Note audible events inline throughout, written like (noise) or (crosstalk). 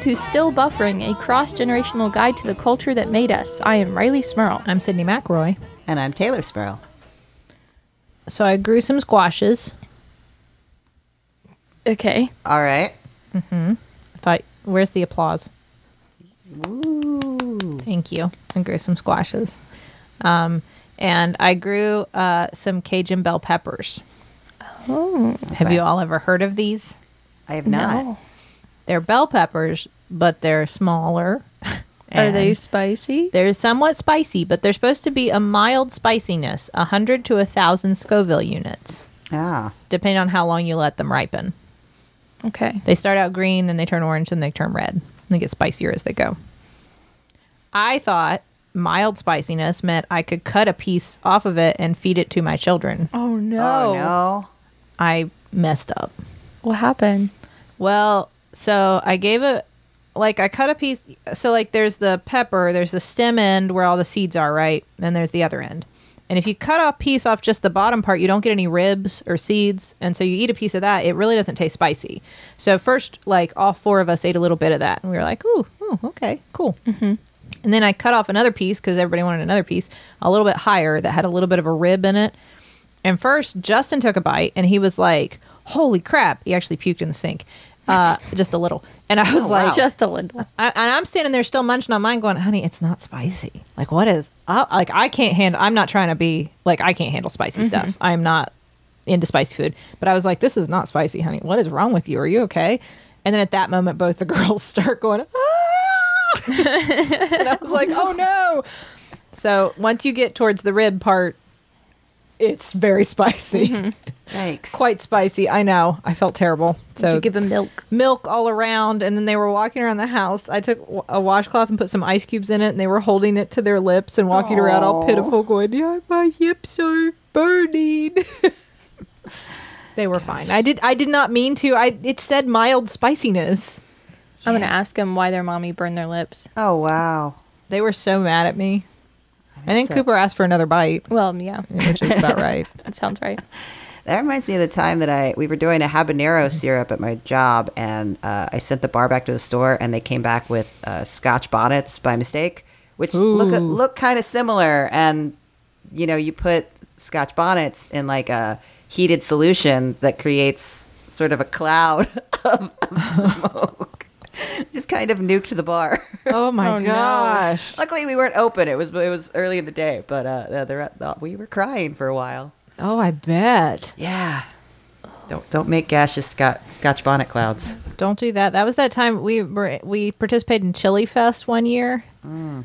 Hello and welcome to Still Buffering, a cross generational guide to the culture that made us. I am Riley Smirl. I'm Sydney McElroy. And I'm Taylor Smirl. So I grew some squashes. Okay. All right. Mm-hmm. I thought, where's the applause? Ooh. Thank you. I grew some squashes. Um, and I grew uh, some Cajun bell peppers. Oh. Have you all ever heard of these? I have not. No. They're bell peppers, but they're smaller. (laughs) Are they spicy? They're somewhat spicy, but they're supposed to be a mild spiciness, 100 to 1,000 Scoville units, Ah. depending on how long you let them ripen. Okay. They start out green, then they turn orange, then they turn red. And they get spicier as they go. I thought mild spiciness meant I could cut a piece off of it and feed it to my children. Oh no. Oh, no. I messed up. What happened? Well, so I gave it like I cut a piece. So like there's the pepper, there's the stem end where all the seeds are, right? Then there's the other end. And if you cut a piece off just the bottom part, you don't get any ribs or seeds. And so you eat a piece of that, it really doesn't taste spicy. So first, like all four of us ate a little bit of that, and we were like, "Ooh, ooh okay, cool." Mm-hmm. And then I cut off another piece because everybody wanted another piece, a little bit higher that had a little bit of a rib in it. And first, Justin took a bite and he was like, "Holy crap!" He actually puked in the sink, uh, just a little. And I was like, Just a little. I, and I'm standing there still munching on mine, going, "Honey, it's not spicy. Like, what is? Like, I can't handle. I'm not trying to be like I can't handle spicy stuff. I'm not into spicy food. But I was like, this is not spicy, honey. What is wrong with you? Are you okay? And then at that moment, both the (laughs) girls start going, ah! (laughs) and I was like, oh no. So once you get towards the rib part, it's very spicy, mm-hmm. Thanks. quite spicy. I know. I felt terrible. So you give them milk? milk all around and then they were walking around the house i took a washcloth and put some ice cubes in it and they were holding it to their lips and walking around all pitiful going yeah my hips are burning (laughs) they were fine i did i did not mean to i it said mild spiciness I'm gonna ask them why their mommy burned their lips. Oh, wow. they were so mad at me and then so. cooper asked for another bite Well, yeah, (laughs) which is about right (laughs) that sounds right. That reminds me of the time that I we were doing a habanero (laughs) syrup at my job, and uh, I sent the bar back to the store, and they came back with uh, Scotch bonnets by mistake, which look look kind of similar. And you know, you put Scotch bonnets in like a heated solution that creates sort of a cloud of, of smoke. Just kind of nuked the bar. (laughs) oh my Oh, no. gosh Luckily, we weren't open. It was it was early in the day, but uh, the, the, the, we were crying for a while. oh i bet Yeah. Don't don't make gaseous scotch, scotch bonnet clouds. Don't do that. That was that time we were we participated in Chili Fest one year, and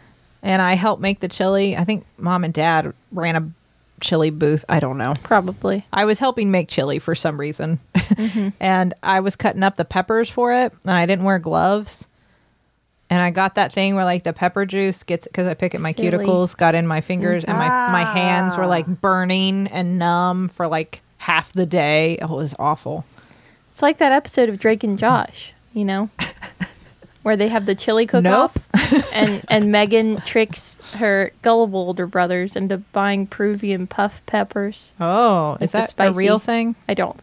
I helped make the chili. I think mom and dad ran a chili booth. I don't know. Probably. I was helping make chili for some reason, (laughs) and I was cutting up the peppers for it, and I didn't wear gloves. And I got that thing where like the pepper juice gets because I pick at my Silly. cuticles, got in my fingers, and my my hands were Ah. like burning and numb for like half the day. Oh, it was awful. It's like that episode of Drake and Josh, you know, (laughs) where they have the chili cook-off, (laughs) and and Megan tricks her gullible older brothers into buying Peruvian puff peppers. Oh, Like is that a real thing? I don't,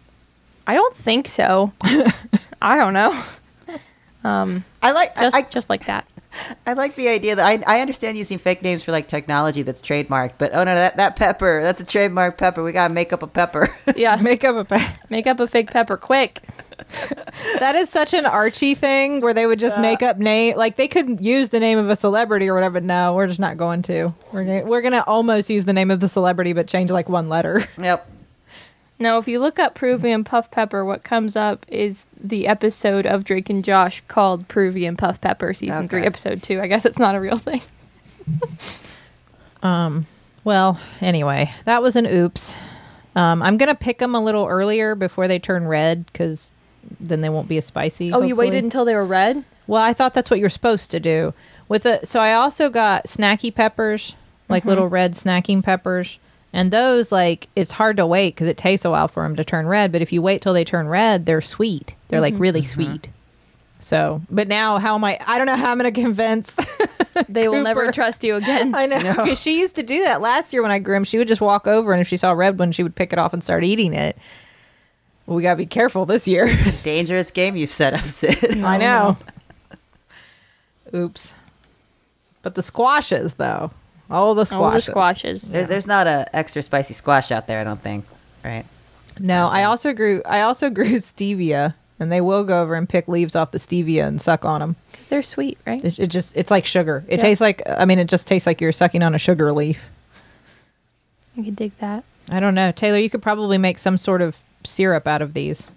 I don't think so. (laughs) I don't know. Um, I like Just I, just like that. (laughs) I like the idea that I, I understand using fake names for like technology that's trademarked, but oh no, that, that pepper that's a trademark pepper. We gotta make up a pepper. (laughs) Yeah, Make up a pa- make up a fake pepper quick. (laughs) that is such an Archie thing where they would just make up name like they could use the name of a celebrity or whatever. No, we're just not going to. We're gonna, we're gonna almost use the name of the celebrity but change like one letter. yep. Now, if you look up Peruvian puff pepper, what comes up is the episode of Drake and Josh called Peruvian puff pepper, season three, episode two. I guess it's not a real thing. (laughs) um. Well, anyway, that was an oops. Um, I'm gonna pick them a little earlier before they turn red because then they won't be as spicy. Oh, you waited until they were red? Well, I thought that's what you're supposed to do. With the so I also got snacky peppers, like little red snacking peppers, and those like it's hard to wait because it takes a while for them to turn red. But if you wait till they turn red, they're sweet. They're like mm-hmm. really mm-hmm. sweet. So, but now how am I? I don't know how I'm going (laughs) to convince. They will never trust you again. (laughs) I know because she used to do that last year when I grew 'em. She would just walk over and if she saw a red one, she would pick it off and start eating it. we gotta be careful this year. Dangerous game you've set up, Sid. (laughs) I know. Oops. But the squashes, though. All the All squashes. the squashes. There, there's not a extra spicy squash out there, I don't think. Right? No, I mm-hmm. also grew. I also grew stevia, and they will go over and pick leaves off the stevia and suck on them. Because they're sweet, right? It, it just it's like sugar. It Yeah. tastes like. I mean, it just tastes like you're sucking on a sugar leaf. I could dig that. I don't know, Taylor. You could probably make some sort of syrup out of these.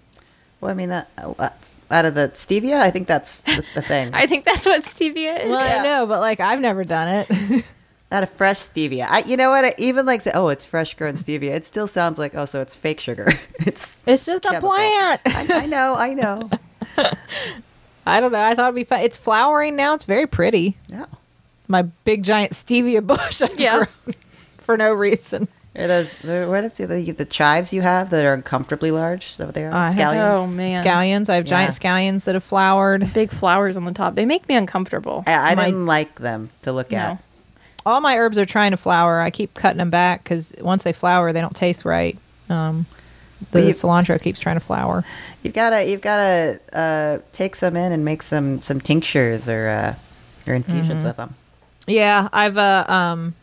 Well, I mean, that, uh, out of the stevia, I think that's the, the thing. (laughs) I think that's what stevia is. Well, Yeah. I know, but like I've never done it. (laughs) Not a fresh stevia. I, you know what? I even like say, oh, it's fresh grown stevia. It still sounds like, oh, so it's fake sugar. (laughs) it's it's just a plant. I, I know, I know. (laughs) I don't know. I thought it'd be fun. It's flowering now. It's very pretty. Yeah. My big giant stevia bush. (laughs) I've Yeah. grown for no reason. Are those uh, what is the the, the chives you have that are uncomfortably large? Is that what they are? I have- Scallions. Oh, man. Scallions. I have giant Yeah. scallions that have flowered. Big flowers on the top. They make me uncomfortable. I, I My- didn't like them to look No. at. All my herbs are trying to flower. I keep cutting them back because once they flower, they don't taste right. Um, the you- cilantro keeps trying to flower. You've gotta you've gotta uh, take some in and make some some tinctures or uh, or infusions Mm-hmm. with them. Yeah, I've uh um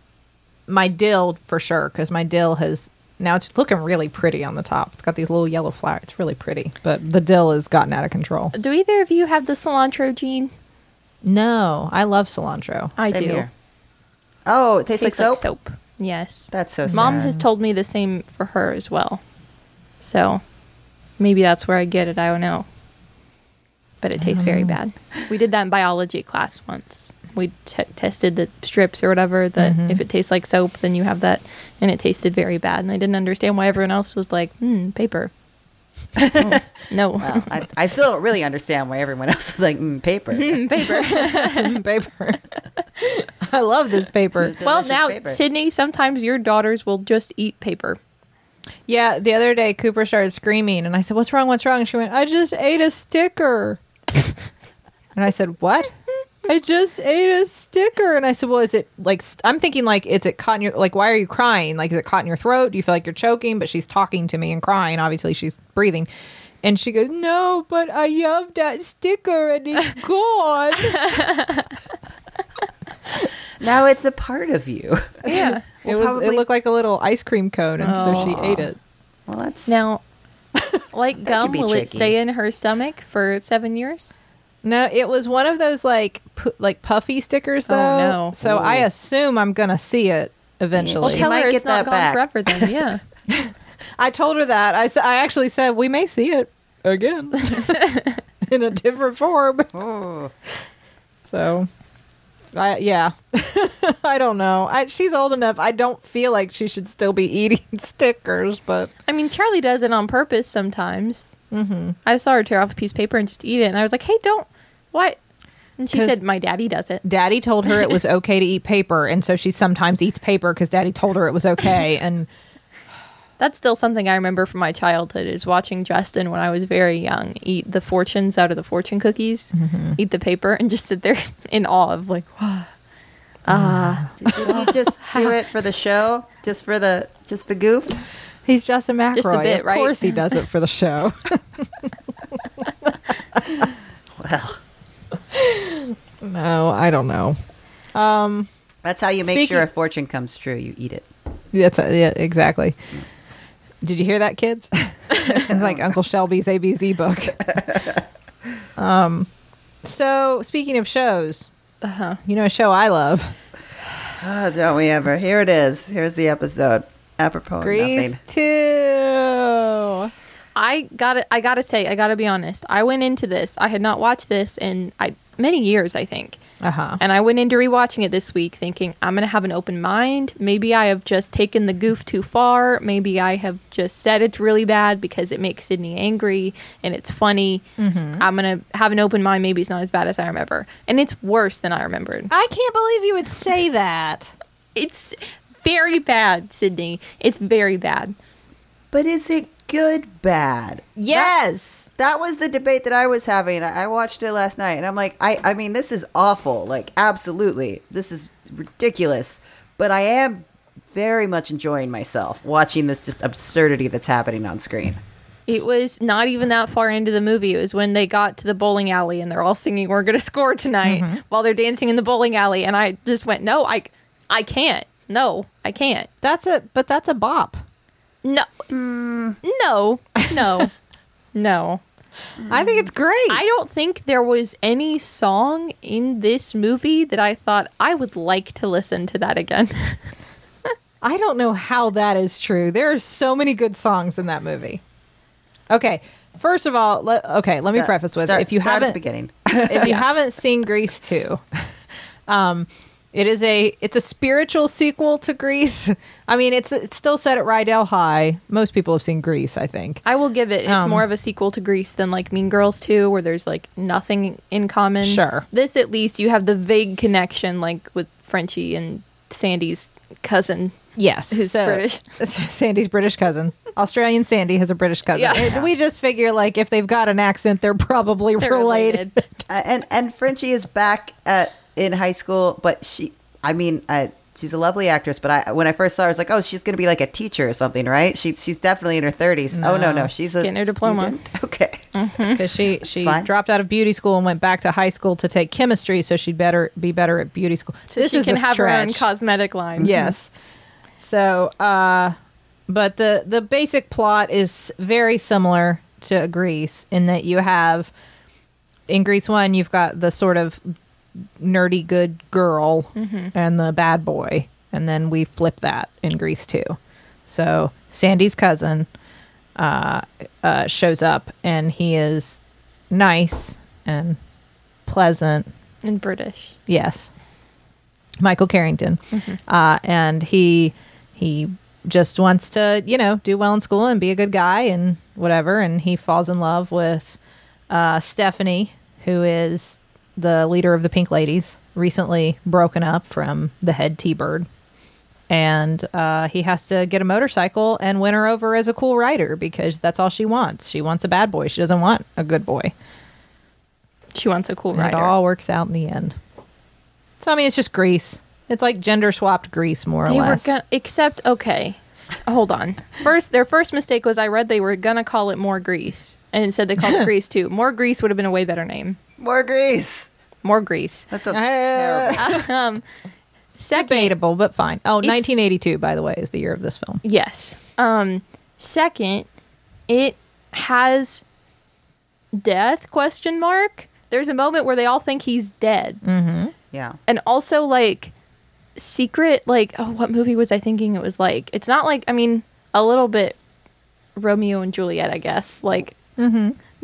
my dill for sure because my dill has now it's looking really pretty on the top. It's got these little yellow flowers. It's really pretty, but the dill has gotten out of control. Do either of you have the cilantro gene? No, I love cilantro. I Same do. here. Oh, it tastes, Tastes like soap. Yes. That's so sad. Mom has told me the same for her as well. So maybe that's where I get it. I don't know. But it tastes very bad. We did that in biology class once. We t- tested the strips or whatever that if it tastes like soap, then you have that, and it tasted very bad. And I didn't understand why everyone else was like, "Hmm, paper." No, (laughs) Well, I, I still don't really understand why everyone else is like mm, paper. Hmm, (laughs) paper. (laughs) paper. I love this paper. well, now paper. Sydney, sometimes your daughters will just eat paper. Yeah, the other day Cooper started screaming, and I said, "What's wrong? What's wrong?" And she went, "I just ate a sticker." and I said, "What?" I just ate a sticker, and I said, "Well, is it like st- I'm thinking like is it caught in your like why are you crying? Like is it caught in your throat? Do you feel like you're choking?" But she's talking to me and crying. Obviously, she's breathing. And she goes, "No, but I have that sticker and it's (laughs) gone." now it's a part of you. (laughs) Yeah. (laughs) it was. probably- It looked like a little ice cream cone, and so she ate it. Well, that's Now, like gum, be will it stay in her stomach for seven years? No, it was one of those like pu- like puffy stickers though. Oh, no. So I assume I'm gonna see it eventually. She tell might her get it's not that gone back. forever then. Yeah. (laughs) I told her that. I, I actually said we may see it again (laughs) in a different form. Oh. (laughs) So, I yeah, I don't know. I, she's old enough. I don't feel like she should still be eating stickers, but I mean, Charlie does it on purpose sometimes. Mm-hmm. I saw her tear off a piece of paper and just eat it, and I was like, "Hey, don't what?" And she said, "My daddy does it." Daddy told her it was (laughs) okay to eat paper, and so she sometimes eats paper because Daddy told her it was okay. And That's still something I remember from my childhood is watching Justin when I was very young eat the fortunes out of the fortune cookies, eat the paper, and just sit there (laughs) in awe of like, wow. (gasps) Ah, Did you (laughs) just do it for the show? Just for the just the goof? he's Justin McElroy. Just a bit, of right? course, he does it for the show. Well, no, I don't know. Um, that's how you make Speaking- sure a fortune comes true. You eat it. That's yeah, exactly. Did you hear that, kids? (laughs) it's like Uncle Shelby's ABZ book. (laughs) um, so speaking of shows, uh-huh. you know a show I love, Oh, don't we ever? Here it is. Here's the episode. Apropos of Grease nothing. Two. I gotta, I gotta say, I gotta be honest. I went into this. I had not watched this in I, many years, I think. Uh huh. And I went into rewatching it this week thinking, I'm going to have an open mind. Maybe I have just taken the goof too far. Maybe I have just said it's really bad because it makes Sydney angry and it's funny. I'm going to have an open mind. Maybe it's not as bad as I remember. And it's worse than I remembered. I can't believe you would say that. It's very bad, Sydney. It's very bad. But is it good bad? Yes. That was the debate that I was having. I I watched it last night and I'm like, I, I mean, this is awful. Like, absolutely. This is ridiculous. But I am very much enjoying myself watching this just absurdity that's happening on screen. It was not even that far into the movie. It was when they got to the bowling alley and they're all singing "We're gonna score tonight" Mm-hmm. while they're dancing in the bowling alley, and I just went, "No, I, I can't. No, I can't. That's a but that's a bop. No, no, no, (laughs) no." I think it's great. I don't think there was any song in this movie that I thought I would like to listen to that again. (laughs) I don't know how that is true. There are so many good songs in that movie. Okay, first of all, let, okay, let me preface with Start- if you start at the haven't beginning. (laughs) if you haven't seen Grease 2, um, it is a it's a spiritual sequel to Grease. (laughs) I mean, it's it's still set at Rydell High. Most people have seen Grease, I think. I will give it. It's Um, more of a sequel to Grease than like Mean Girls 2, where there's like nothing in common. Sure. This at least you have the vague connection, like with Frenchie and Sandy's cousin. Yes, Who's British. (laughs) Sandy's British cousin. Australian Sandy has a British cousin. Yeah. And we just figure like if they've got an accent, they're probably They're related. related. (laughs) And and Frenchie is back at in high school, but she, I mean, uh, she's a lovely actress. But I, when I first saw her, I was like, oh, she's going to be like a teacher or something, right? She, she's definitely in her thirties. Oh no, no, she's a Getting her diploma. student. (laughs) Okay, because she she fine. dropped out of beauty school and went back to high school to take chemistry, so she'd better be better at beauty school. So she can a have her own cosmetic line. Yes. So, uh, but the the basic plot is very similar to Grease in that you have in Grease one you've got the sort of nerdy good girl and the bad boy, and then we flip that in Grease too. So Sandy's cousin uh, uh, shows up, and he is nice and pleasant. And British. Yes, Michael Carrington, uh, and he he just wants to you know do well in school and be a good guy and whatever, and he falls in love with uh, Stephanie, who is the leader of the Pink Ladies, recently broken up from the head T-Bird. And uh, he has to get a motorcycle and win her over as a cool rider because that's all she wants. She wants a bad boy. She doesn't want a good boy. She wants a cool And rider. It all works out in the end. So I mean, it's just Grease. It's like gender swapped Grease, more or they were less. gonna except okay. Hold on. First, their first mistake was I read they were gonna call it more grease, and instead they called it (laughs) grease too. More grease would have been a way better name. More Grease. More grease. That's sounds (laughs) Uh, terrible. (laughs) Um, second, Debatable, but fine. Oh, 1982, by the way, is the year of this film. yes. Um, second, it has death question mark. There's a moment where they all think he's dead, Yeah. and also like secret like oh what movie was i thinking it was like it's not like i mean a little bit romeo and juliet i guess like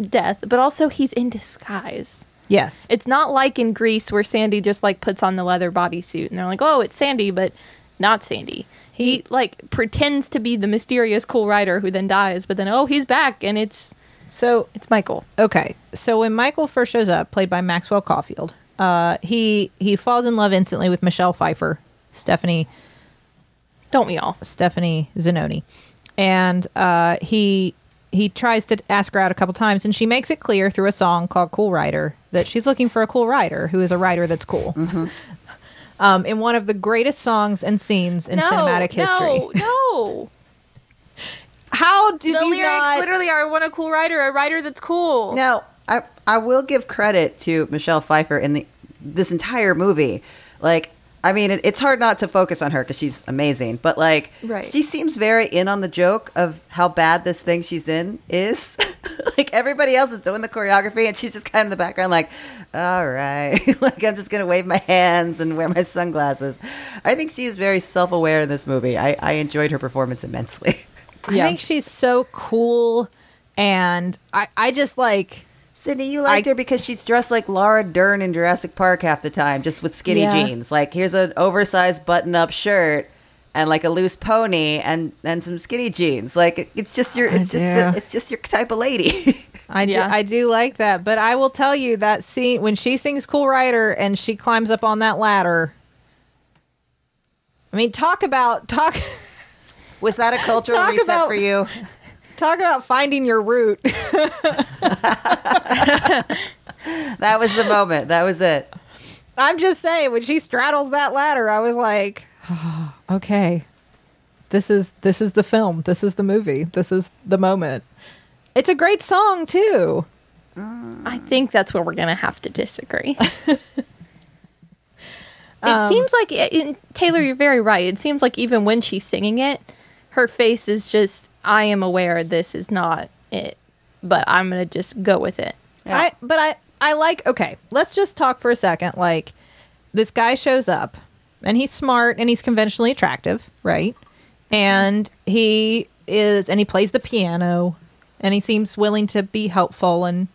death but also he's in disguise. Yes. it's not like in grease where sandy just like puts on the leather bodysuit and they're like oh it's sandy but not sandy. He like pretends to be the mysterious cool rider who then dies but then oh he's back and it's So, it's michael. Okay. So when Michael first shows up, played by Maxwell Caulfield, uh, he he falls in love instantly with Michelle Pfeiffer, Stephanie don't we all? Stephanie Zanoni, and uh, he he tries to ask her out a couple times, and she makes it clear through a song called "Cool Rider" that she's looking for a cool rider who is a rider that's cool. Um, in one of the greatest songs and scenes in no cinematic history. no no (laughs) How did the you lyrics not? literally are I want a cool rider, a rider that's cool. Now, I I will give credit to Michelle Pfeiffer in the this entire movie. Like, I mean, it, it's hard not to focus on her because she's amazing. But like, Right. she seems very in on the joke of how bad this thing she's in is. (laughs) like everybody else is doing the choreography, and she's just kind of in the background, like, all right, (laughs) like I'm just gonna wave my hands and wear my sunglasses. I think she is very self aware in this movie. I, I enjoyed her performance immensely. (laughs) I Yeah. think she's so cool, and I I just like. Sydney, you liked I- her because she's dressed like Laura Dern in Jurassic Park half the time, just with skinny Yeah. jeans. Like here's an oversized button-up shirt and like a loose pony and and some skinny jeans. Like it- it's just your it's just the, it's just your type of lady. (laughs) I do, Yeah. I do like that, but I will tell you that scene when she sings "Cool Rider" and she climbs up on that ladder. I mean, talk about talk Was that a (laughs) cultural Talk reset about- for you? Talk about finding your root. (laughs) That was the moment. That was it. I'm just saying, when she straddles that ladder, I was like, "Oh, (sighs) okay, this is this is the film. This is the movie. This is the moment. It's a great song too. I think that's where we're gonna have to disagree. (laughs) it um, seems like in, Taylor, you're very right. It seems like even when she's singing it, her face is just, "I am aware this is not it, but I'm gonna just go with it." Yeah. I but I I like okay, let's just talk for a second like this guy shows up and he's smart and he's conventionally attractive, right? And he is and he plays the piano and he seems willing to be helpful and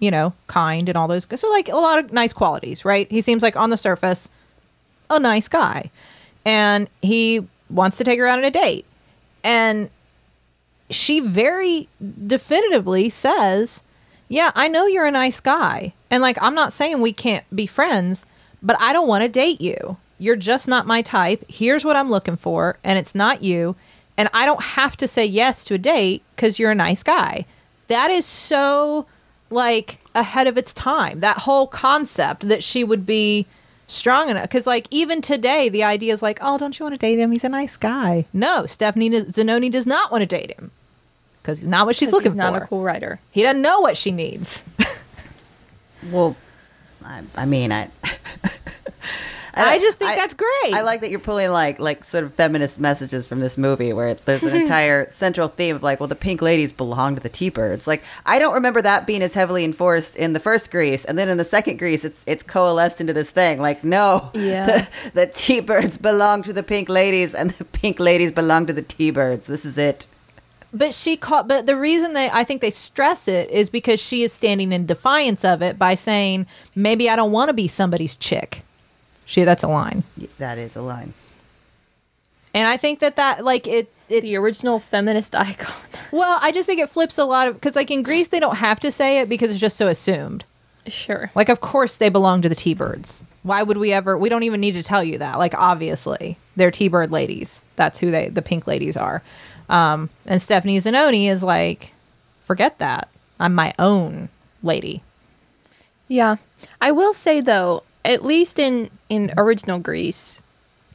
you know, kind and all those so like a lot of nice qualities, right? He seems like on the surface a nice guy. And he wants to take her out on a date. And she very definitively says, Yeah, I know you're a nice guy. And like, I'm not saying we can't be friends, but I don't want to date you. You're just not my type. Here's what I'm looking for, and it's not you. And I don't have to say yes to a date because you're a nice guy. That is so like ahead of its time. That whole concept that she would be strong enough because like even today the idea is like oh don't you want to date him he's a nice guy no stephanie zanoni does not want to date him because not what she's looking for. he's not for a cool rider. he doesn't know what she needs (laughs) Well, I, I mean, I. I just think that's great. I like that you're pulling like like sort of feminist messages from this movie, where there's an (laughs) entire central theme of like, well, the pink ladies belong to the T-birds. Like, I don't remember that being as heavily enforced in the first Grease, and then in the second Grease, it's it's coalesced into this thing. Like, no, Yeah. (laughs) the, the T-birds belong to the pink ladies, and the pink ladies belong to the T-birds. This is it. But she caught. But the reason they, I think they stress it is because she is standing in defiance of it by saying, "Maybe I don't want to be somebody's chick." She, that's a line, That is a line. and I think that that like it. It The original feminist (laughs) icon. well, I just think it flips a lot of because like in Grease they don't have to say it because it's just so assumed. sure. Like, of course they belong to the T-birds. Why would we ever? We don't even need to tell you that. Like, obviously they're T-bird ladies. That's who they, the pink ladies are. Um, and Stephanie Zanoni is like, forget that. I'm my own lady. Yeah. I will say though, at least in in original Grease,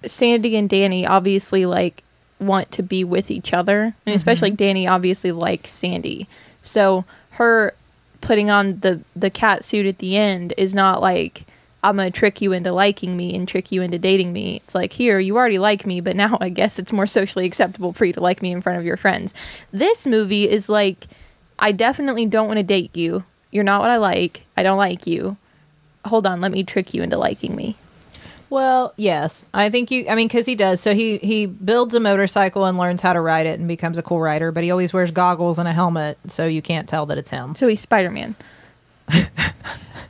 Sandy and Danny obviously like want to be with each other, and especially Danny obviously likes Sandy. So her putting on the the cat suit at the end is not like I'm gonna trick you into liking me and trick you into dating me. It's like here you already like me, but now I guess it's more socially acceptable for you to like me in front of your friends. This movie is like I definitely don't want to date you. You're not what I like. I don't like you. Hold on, let me trick you into liking me. Well, yes, I think you. I mean, because he does. So he he builds a motorcycle and learns how to ride it and becomes a cool rider. But he always wears goggles and a helmet, so you can't tell that it's him. So he's Spider (laughs)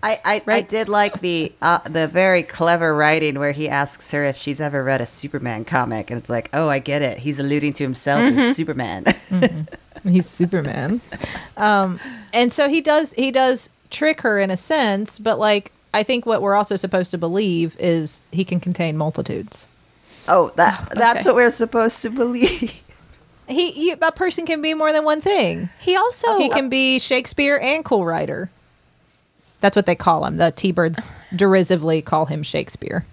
Man. I, I, I did like the uh, the very clever writing where he asks her if she's ever read a Superman comic, and it's like, oh, I get it. He's alluding to himself as Superman. (laughs) He's Superman. um, and so he does he does trick her in a sense, but like I think what we're also supposed to believe is he can contain multitudes. oh, that (sighs) that's okay. what we're supposed to believe. He, he a person can be more than one thing. He also he can be Shakespeare and cool rider. That's what they call him. The T-birds (sighs) derisively call him Shakespeare.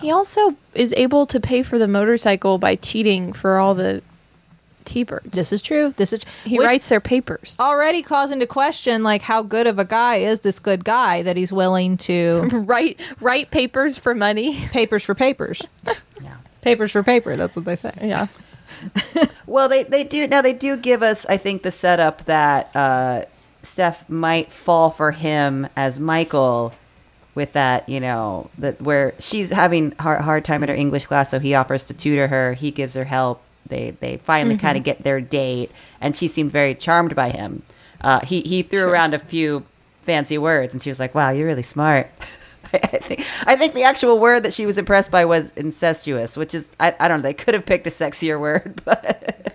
he also is able to pay for the motorcycle by cheating for all the T-birds. This is true. This is he which writes their papers. already calls into question like how good of a guy is this good guy that he's willing to (laughs) write write papers for money. (laughs) papers for papers. (laughs) Yeah. Papers for paper. That's what they say. Yeah. Well, they they do now. They do give us, I think, the setup that uh, Steph might fall for him as Michael, with that, you know, that where she's having hard hard time in her English class, so he offers to tutor her. He gives her help. They they finally kind of get their date, and she seemed very charmed by him. Uh, he he threw around a few fancy words, and she was like, "Wow, you're really smart." (laughs) I think I think the actual word that she was impressed by was incestuous, which is I, I don't know. They could have picked a sexier word, (laughs) but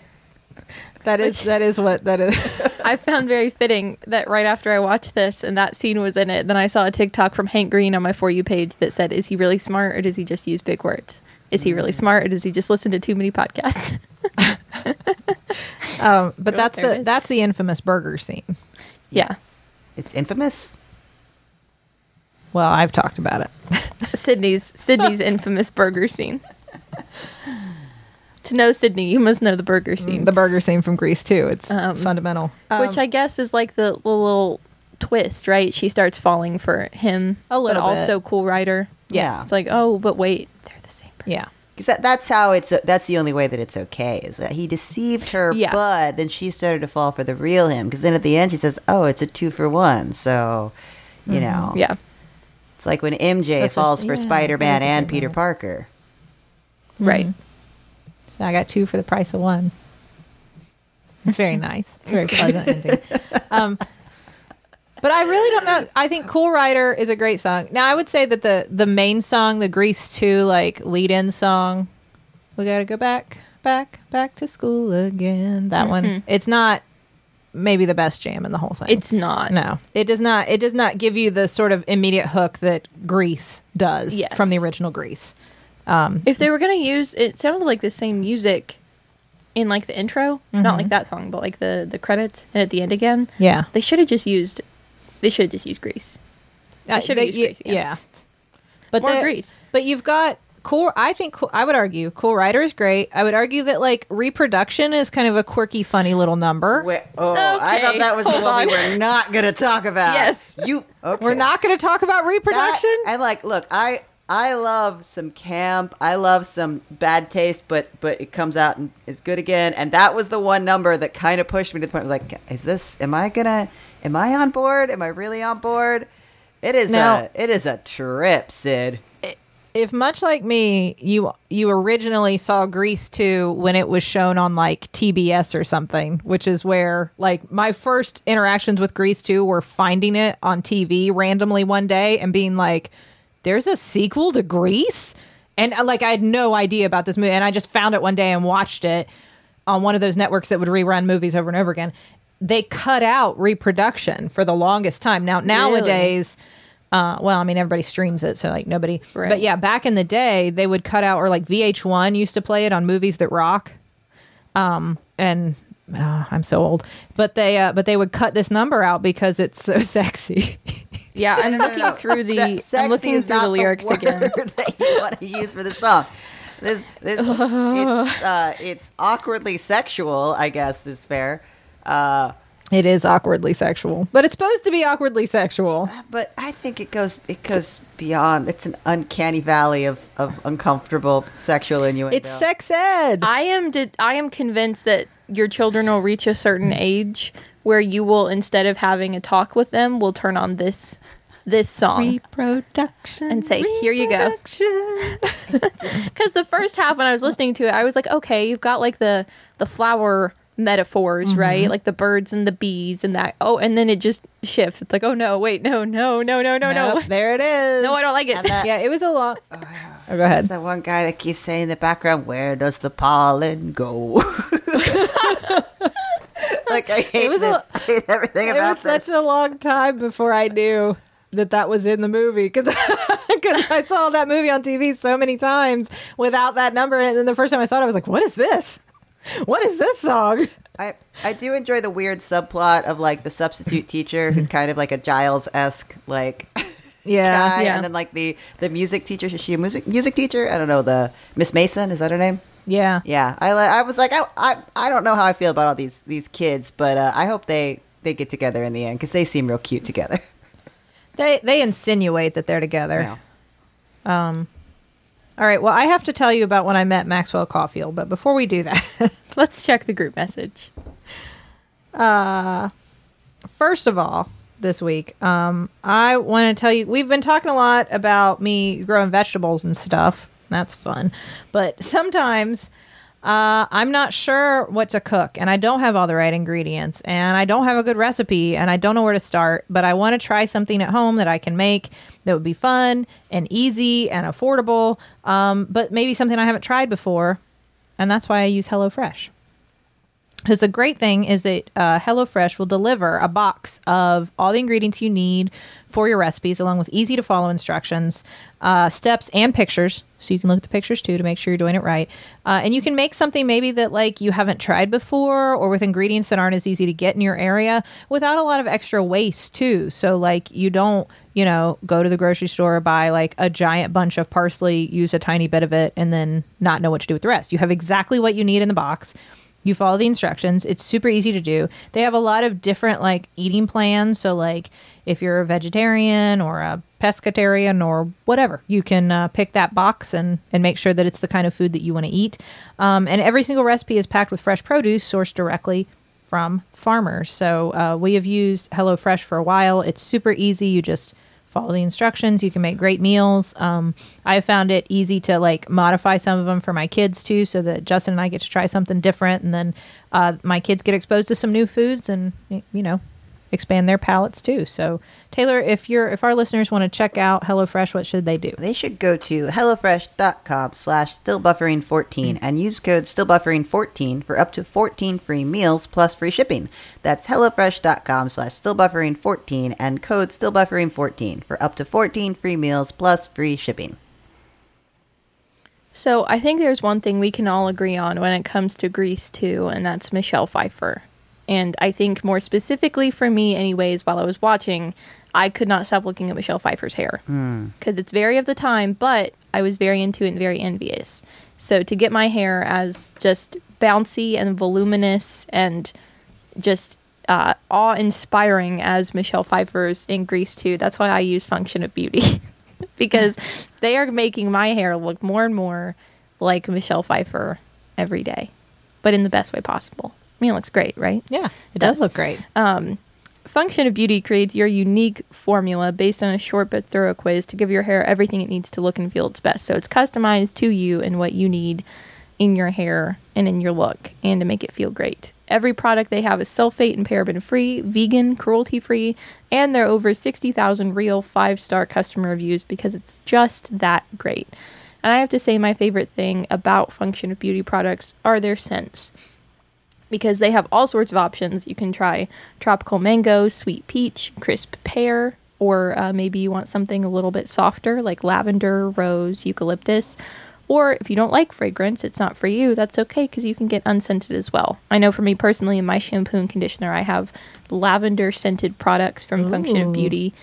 That is that is what that is. I found very fitting that right after I watched this and that scene was in it, then I saw a TikTok from Hank Green on my For You page that said, Is he really smart or does he just use big words? Is he really smart or does he just listen to too many podcasts? (laughs) Um, but Oh, that's the is. that's the infamous burger scene. yeah. it's infamous. Well, I've talked about it. (laughs) Sydney's Sydney's infamous burger scene. (laughs) To know Sydney, you must know the burger scene, the burger scene from Grease too. It's Um, fundamental. which Um, I guess is like the little twist, right? She starts falling for him, A little but bit. also Cool Rider. Yeah. It's like, oh, but wait, they're the same person. yeah. Because that, that's how it's. That's the only way that it's okay. Is that he deceived her, Yeah. but then she started to fall for the real him. Because then at the end she says, "Oh, it's a two for one." So, you know, Mm-hmm. Yeah. it's like when MJ That's what- falls for yeah, Spider Man that is a and Peter. Parker. Right. So I got two for the price of one. It's very nice. It's very pleasant ending. Um, but I really don't know. I think "Cool Rider" is a great song. Now I would say that the the main song, the Grease two like lead in song, we gotta go back, back, back to school again. That one. It's not maybe the best jam in the whole thing. It's not. no, it does not. It does not give you the sort of immediate hook that Grease does Yes. from the original Grease. If they were gonna use, it sounded like the same music in like the intro, Mm-hmm. not like that song, but like the the credits and at the end again. Yeah, They should have just used. They should have just used Grease. Uh, should've they- used y- Grease, yeah. But More the- Grease. But you've got cool. I think cool, I would argue Cool Rider is great. I would argue that like reproduction is kind of a quirky, funny little number. Wait, oh, I thought that was the hold one we on. were not going to talk about. (laughs) Yes. you. Okay. We're not going to talk about That- reproduction. and like, look, I I love some camp. I love some bad taste, but but it comes out and is good again. And that was the one number that kind of pushed me to the point. I was like, is this? Am I gonna? Am I on board? Am I really on board? It is Now- a it is a trip, Sid. if much like me, you you originally saw Grease 2 when it was shown on like TBS or something, which is where like my first interactions with Grease 2 were finding it on TV randomly one day and being like, "There's a sequel to Grease," and uh, like I had no idea about this movie, and I just found it one day and watched it on one of those networks that would rerun movies over and over again. They cut out reproduction for the longest time. Now nowadays. Uh, well, I mean, everybody streams it, so like nobody. Right. But yeah, back in the day, they would cut out, or like VH1 used to play it on movies that rock. Um, and uh, I'm so old, but they uh, but they would cut this number out because it's so (laughs) sexy. Yeah, I'm No, no, looking no. through the. Se- sexy I'm looking is through not the lyrics word again. (laughs) that you want to use for the song. This, this, it's, (laughs) uh, it's awkwardly sexual. I guess is fair. Uh, it is awkwardly sexual, but it's supposed to be awkwardly sexual. but I think it goes it goes beyond. It's an uncanny valley of, of uncomfortable sexual innuendo. It's sex ed. I am. Did I am convinced that your children will reach a certain age where you will, instead of having a talk with them, will turn on this this song. Reproduction And say, "Here you go." reproduction. (laughs) Because the first half, when I was listening to it, I was like, okay, you've got like the the flower metaphors, Mm-hmm. right? Like the birds and the bees and that. Oh, and then it just shifts. It's like, oh no, wait, no, no, no, no, no, no. There it is. No, I don't like it. That- (laughs) Yeah, it was a lot. Oh, go ahead. the one guy that keeps saying in the background, "Where does the pollen go?" (laughs) (laughs) like I hate was a- this. I hate everything It about was this. such a long time before I knew that that was in the movie because (laughs) I saw that movie on TV so many times without that number. And then the first time I saw it, I was like, what is this? What is this song? I I do enjoy the weird subplot of like the substitute teacher who's kind of like a Giles esque like (laughs) Yeah. guy, Yeah. and then like the the music teacher. Is she a music music teacher? I don't know. The Miss Mason is that her name? Yeah. Yeah, I I was like I, I I don't know how I feel about all these these kids, but uh, I hope they they get together in the end because they seem real cute together. (laughs) They, they insinuate that they're together. Yeah. All right. Well, I have to tell you about when I met Maxwell Caulfield. But before we do that, (laughs) Let's check the group message. Uh, first of all, this week, um, I want to tell you we've been talking a lot about me growing vegetables and stuff. That's fun, but sometimes uh, I'm not sure what to cook, and I don't have all the right ingredients, and I don't have a good recipe, and I don't know where to start. But I want to try something at home that I can make that would be fun and easy and affordable, um, but maybe something I haven't tried before, and that's why I use HelloFresh. Because the great thing is that uh, HelloFresh will deliver a box of all the ingredients you need for your recipes, along with easy to follow instructions, uh, steps, and pictures. So you can look at the pictures too to make sure you're doing it right. Uh, and you can make something maybe that like you haven't tried before, or with ingredients that aren't as easy to get in your area, without a lot of extra waste too. So like you don't, you know, go to the grocery store buy like a giant bunch of parsley, use a tiny bit of it, and then not know what to do with the rest. You have exactly what you need in the box you follow the instructions. It's super easy to do. They have a lot of different like eating plans. So like if you're a vegetarian or a pescatarian or whatever, you can uh, pick that box and and make sure that it's the kind of food that you want to eat. Um, and every single recipe is packed with fresh produce sourced directly from farmers. So uh, we have used HelloFresh for a while. It's super easy. You just follow the instructions. You can make great meals. Um, I found it easy to like modify some of them for my kids too, so that Justin and I get to try something different, and then uh, my kids get exposed to some new foods, and you know, expand their palettes too. So, Taylor, if you're if our listeners want to check out HelloFresh, what should they do? They should go to hellofresh.com slash stillbuffering14 hmm. and use code stillbuffering14 for up to 14 free meals plus free shipping. That's hellofresh.com slash stillbuffering14 and code stillbuffering14 for up to 14 free meals plus free shipping. So I think there's one thing we can all agree on when it comes to Grease too, and that's Michelle Pfeiffer. And I think more specifically for me, anyways, while I was watching, I could not stop looking at Michelle Pfeiffer's hair because it's very of the time, but I was very into it and very envious. So to get my hair as just bouncy and voluminous and just uh, awe-inspiring as Michelle Pfeiffer's in Grease too, that's why I use Function of Beauty (laughs) because (laughs) they are making my hair look more and more like Michelle Pfeiffer every day, but in the best way possible. I mean, it looks great, right? Yeah, it It does does. look great. Um, Function of Beauty creates your unique formula based on a short but thorough quiz to give your hair everything it needs to look and feel its best. So it's customized to you and what you need in your hair and in your look and to make it feel great. Every product they have is sulfate and paraben free, vegan, cruelty free, and they're over 60,000 real five star customer reviews because it's just that great. And I have to say, my favorite thing about Function of Beauty products are their scents because they have all sorts of options. You can try tropical mango, sweet peach, crisp pear, or uh, maybe you want something a little bit softer like lavender, rose, eucalyptus. Or if you don't like fragrance, it's not for you, that's okay because you can get unscented as well. I know for me personally, in my shampoo and conditioner, I have lavender scented products from Function of Beauty.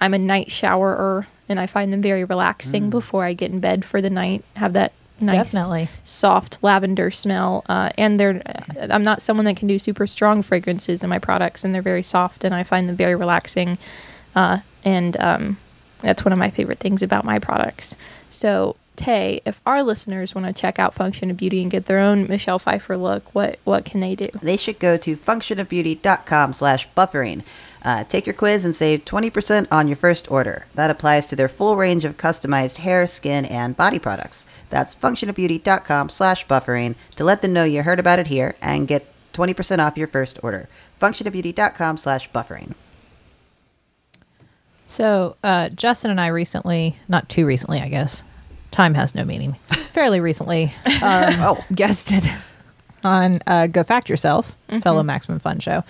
I'm a night showerer and I find them very relaxing before I get in bed for the night. Have that nice. Definitely. soft lavender smell uh, and they're i'm not someone that can do super strong fragrances in my products and they're very soft and i find them very relaxing uh, and um, that's one of my favorite things about my products. So tay if our listeners want to check out function of beauty and get their own michelle pfeiffer look what what can they do? They should go to functionofbeauty.com slash buffering. Uh, take your quiz and save 20% on your first order. That applies to their full range of customized hair, skin, and body products. That's functionofbeauty.com slash buffering to let them know you heard about it here and get 20% off your first order. functionofbeauty.com slash buffering. So, uh, Justin and I recently, not too recently, I guess, time has no meaning, (laughs) fairly recently, (laughs) um, Oh. (laughs) guested on uh, Go Fact Yourself, fellow Maximum Fun show.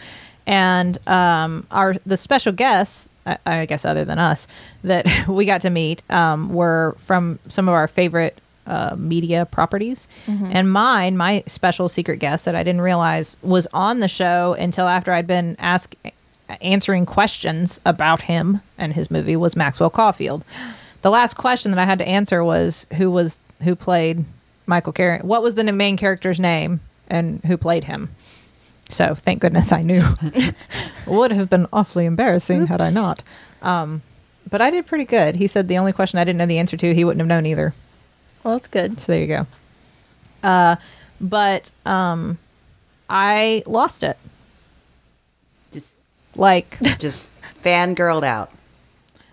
And um, our the special guests, I, I guess other than us, that (laughs) we got to meet um, were from some of our favorite uh, media properties. And mine, my special secret guest that I didn't realize was on the show until after I'd been asked answering questions about him and his movie was Maxwell Caulfield. The last question that I had to answer was who was who played Michael Carey. What was the main character's name and who played him? So thank goodness I knew. (laughs) Would have been awfully embarrassing had I not. Um, but I did pretty good. He said the only question I didn't know the answer to, he wouldn't have known either. well that's good So there you go. Uh, but um, I lost it. Just, Like (laughs) just fangirled out.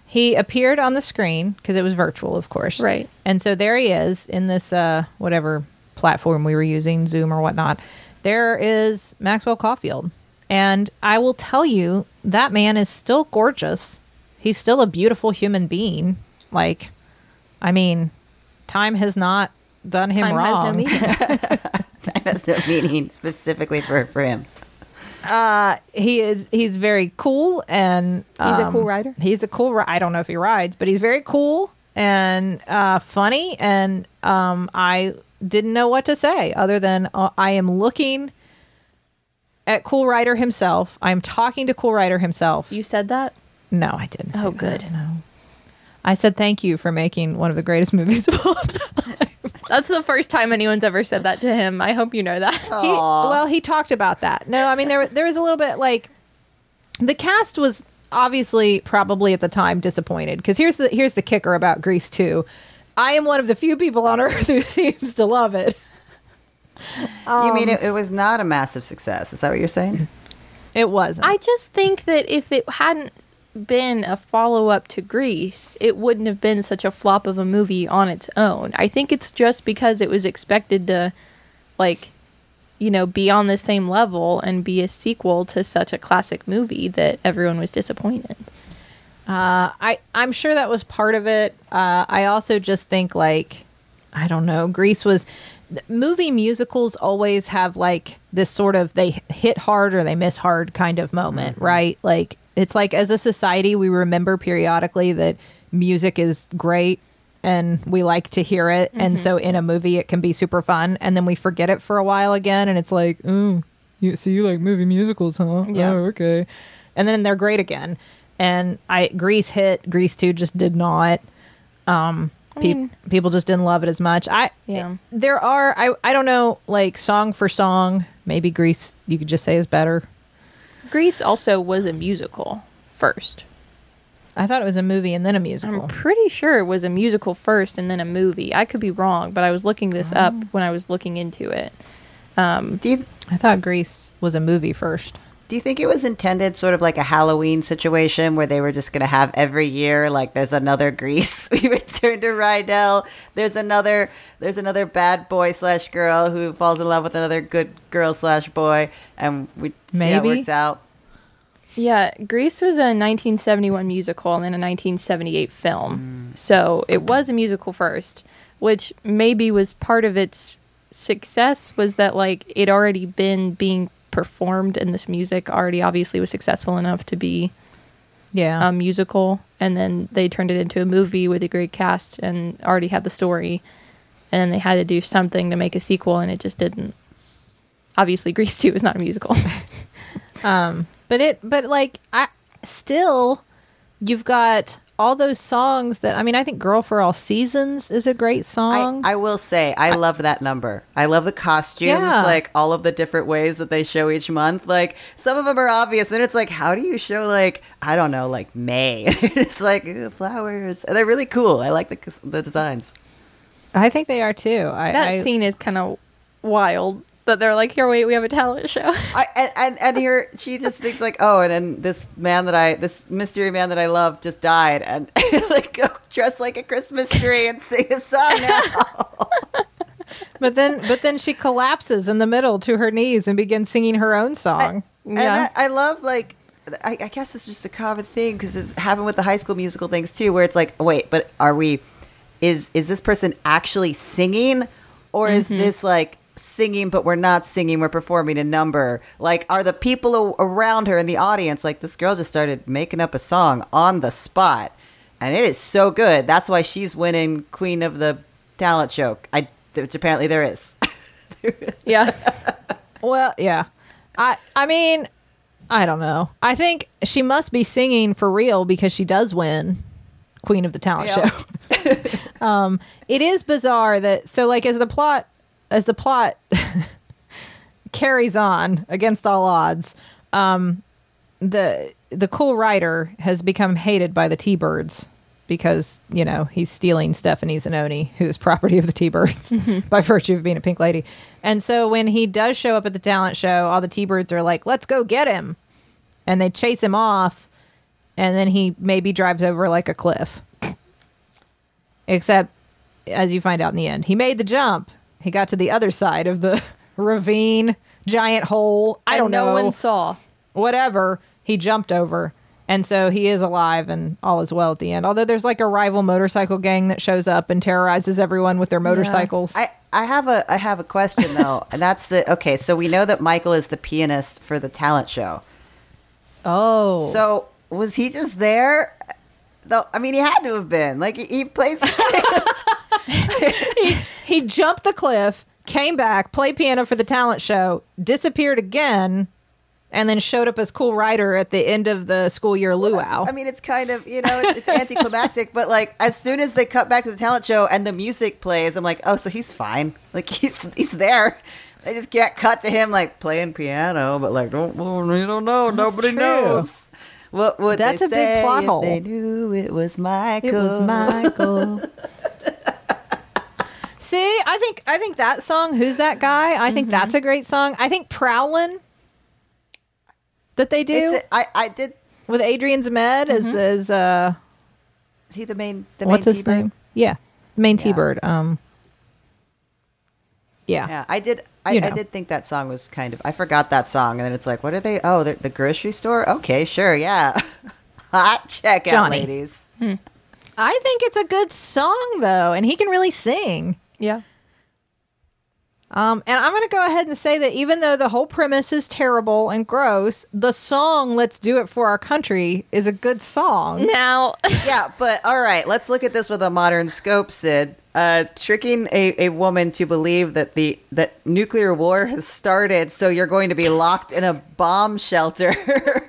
he appeared on the screen because it was virtual, of course. right And so there he is in this uh, whatever platform we were using, Zoom or whatnot. There is Maxwell Caulfield. And I will tell you, that man is still gorgeous. He's still a beautiful human being. Like, I mean, time has not done him time wrong. has no meaning (laughs) Time has a meaning specifically for for him. Uh, he is he's very cool and He's a cool um, rider? He's a cool. ri- I don't know if he rides, but he's very cool and uh, funny. And um, I didn't know what to say other than uh, I am looking at Cool Rider himself. I'm talking to Cool Rider himself. You said that? no, I didn't. say Oh, that, good. No, I said thank you for making one of the greatest movies of all time. (laughs) That's the first time anyone's ever said that to him. I hope you know that. He, well, he talked about that. No, I mean there there was a little bit like the cast was obviously probably at the time disappointed because here's the here's the kicker about Grease 2. I am one of the few people on earth who (laughs) seems to love it. you mean um, it, it was not a massive success? Is that what you're saying? It wasn't. I just think that if it hadn't been a follow up to Grease, it wouldn't have been such a flop of a movie on its own. I think it's just because it was expected to, like, you know, be on the same level and be a sequel to such a classic movie that everyone was disappointed. Uh, I I'm sure that was part of it. Uh, I also just think like I don't know. Grease was movie musicals always have like this sort of they hit hard or they miss hard kind of moment, right? Like it's like as a society we remember periodically that music is great and we like to hear it and so in a movie it can be super fun and then we forget it for a while again and it's like oh you so you like movie musicals huh Yeah. oh okay and then they're great again and i grease hit grease 2 just did not um peop mean- people just didn't love it as much i Yeah. there are i i don't know like song for song maybe grease you could just say is better Grease also was a musical first. i thought it was a movie and then a musical I'm pretty sure it was a musical first and then a movie. I could be wrong, but I was looking this up when I was looking into it. Do you i thought grease was a movie first do you think it was intended sort of like a Halloween situation where they were just going to have every year like there's another Grease (laughs) we return to Rydell there's another there's another bad boy slash girl who falls in love with another good girl slash boy and we see how it Maybe. works out Yeah, Grease was a 1971 musical and then a 1978 film. Mm. So it was a musical first, which maybe was part of its success was that like it already been being performed and this music already obviously was successful enough to be yeah a musical and then they turned it into a movie with a great cast and already had the story and then they had to do something to make a sequel and it just didn't. Obviously (laughs) Grease 2 is not a musical. (laughs) Um, but it but like i still you've got all those songs that i mean i think girl for all seasons is a great song I, I will say I love that number. I love the costumes, Yeah. like all of the different ways that they show each month. Like some of them are obvious, and it's like, how do you show like I don't know, like May? (laughs) it's like ooh, flowers. They're really cool. I like the the designs. I think they are too i, that I scene is kind of wild that they're like, here, wait, we have a talent show. (laughs) I and, and and here she just thinks like, oh, and then this man that I this mystery man that I love just died, and (laughs) like oh, go dress like a Christmas tree and sing a song now. (laughs) but then but then she collapses in the middle to her knees and begins singing her own song And Yeah. I, I love like I, I guess it's just a common thing because it's happened with the high school musical things too, where it's like, wait, but are we? Is is this person actually singing, or is mm-hmm. this like singing but we're not singing, we're performing a number? Like, are the people around her in the audience like this girl just started making up a song on the spot, and it is so good. That's why she's winning Queen of the Talent Show. I which apparently there is. (laughs) yeah. (laughs) well yeah i i mean i don't know i think she must be singing for real because she does win queen of the talent Yeah. show (laughs) um it is bizarre that so like as the plot as the plot (laughs) carries on against all odds um the the cool rider has become hated by the t-birds because you know he's stealing stephanie zinone who is property of the t-birds (laughs) by virtue of being a pink lady. And so when he does show up at the talent show all the t-birds are like let's go get him. And they chase him off and then he maybe drives over like a cliff. Except as you find out in the end he made the jump he got to the other side of the (laughs) ravine giant hole i don't no know No one saw. whatever he jumped over and so he is alive and all is well at the end although there's like a rival motorcycle gang that shows up and terrorizes everyone with their motorcycles I I have a I have a question though, (laughs) and that's the okay. So we know that Michael is the pianist for the talent show. Oh. So was he just there? Though I mean, he had to have been. Like he, he plays. (laughs) (laughs) he jumped the cliff, came back, played piano for the talent show, disappeared again, and then showed up as cool rider at the end of the school year luau. I mean, it's kind of you know it's, it's anticlimactic, but like as soon as they cut back to the talent show and the music plays, I'm like, oh, so he's fine. Like he's he's there. They just can't cut to him like playing piano, but like don't we don't know. Nobody true. knows. What would That's a big plot hole. They knew it was Michael. It was Michael. (laughs) See, I think I think that song, "Who's That Guy?" I think that's a great song. I think "Prowlin" that they do It's a, I I did. with Adrian Zmed as as uh, Is he the main? The what's main his T-bird? name? Yeah, the main Yeah. T-bird. Um, yeah. Yeah, I did. I, You I did think that song was kind of. I forgot that song, and then it's like, what are they? Oh, the, the grocery store. Okay, sure, yeah. (laughs) Hot checkout, Johnny. ladies. I think it's a good song though, and he can really sing. Yeah. Um, and I'm going to go ahead and say that even though the whole premise is terrible and gross, the song "Let's Do It for Our Country" is a good song. Now, (laughs) yeah, but all right, let's look at this with a modern scope, Sid. Uh, tricking a, a woman to believe that the that nuclear war has started, so you're going to be locked in a bomb shelter, a (laughs)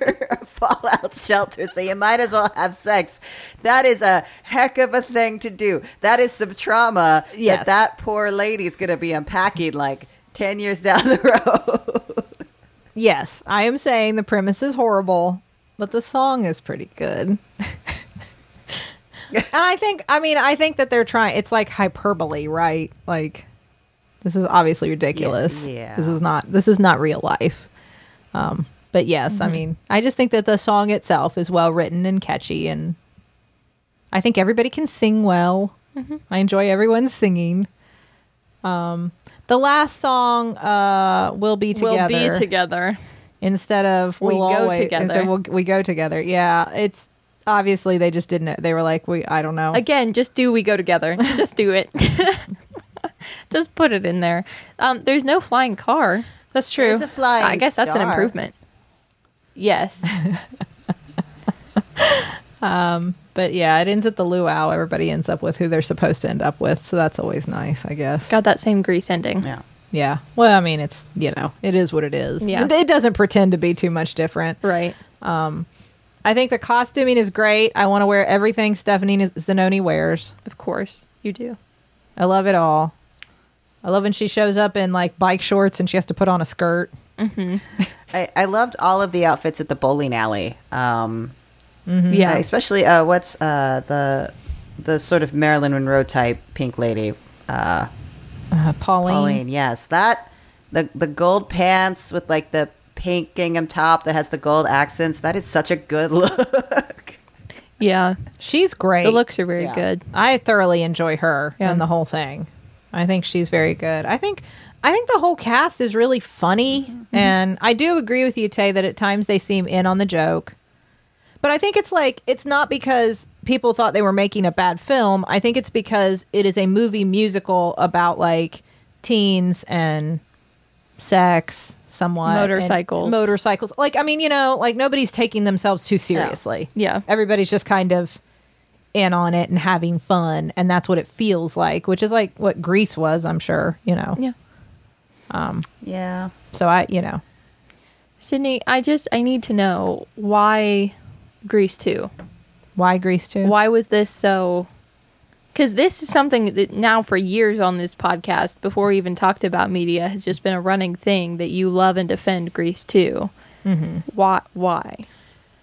fallout shelter, so you might as well have sex. That is a heck of a thing to do. That is some trauma Yes. that that poor lady's going to be unpacking like ten years down the (laughs) road. Yes, I am saying the premise is horrible, but the song is pretty good. (laughs) and I think, I mean, I think that they're trying. It's like hyperbole, right? Like this is obviously ridiculous. yeah. This is not. This is not real life. Um, but yes, I mean, I just think that the song itself is well written and catchy, and I think everybody can sing well. I enjoy everyone singing. Um, the last song, uh, "Will Be Together." we'll be together. instead of We we'll go always, together. Instead we'll, we go together. Yeah, it's obviously they just didn't. They were like, we. I don't know. Again, just do we go together. (laughs) just do it. (laughs) just put it in there. Um, there's no flying car. That's true. A flying I guess that's an improvement. Yes. (laughs) Um, but yeah, it ends at the luau. Everybody ends up with who they're supposed to end up with, so that's always nice, I guess. Got that same grease ending. Yeah. Yeah. Well, I mean, it's you know, it is what it is. Yeah. It, it doesn't pretend to be too much different. Right. Um, I think the costuming is great. I want to wear everything Stephanie Zinone wears. Of course you do. I love it all. I love when she shows up in like bike shorts and she has to put on a skirt. I, I loved all of the outfits at the bowling alley. Um, Yeah. Uh, especially uh, what's uh, the the sort of Marilyn Monroe type pink lady, uh, Uh, Pauline. Pauline. Yes, that the the gold pants with like the pink gingham top that has the gold accents. That is such a good (laughs) look. Yeah. She's great. The looks are very Yeah. good. I thoroughly enjoy her Yeah. and the whole thing. I think she's very good. I think I think the whole cast is really funny Mm-hmm. and I do agree with you Tay that at times they seem in on the joke. But I think it's like it's not because people thought they were making a bad film. I think it's because it is a movie musical about like teens and sex somewhat Motorcycles. motorcycles like i mean you know like nobody's taking themselves too seriously Yeah. everybody's just kind of in on it and having fun and that's what it feels like which is like what grease was i'm sure you know Yeah. Yeah, so i you know Sydney, I just I need to know why Grease 2. why grease too Why was this so because this is something that now for years on this podcast, before we even talked about media, has just been a running thing that you love and defend Grease 2. Mm-hmm. Why? Why?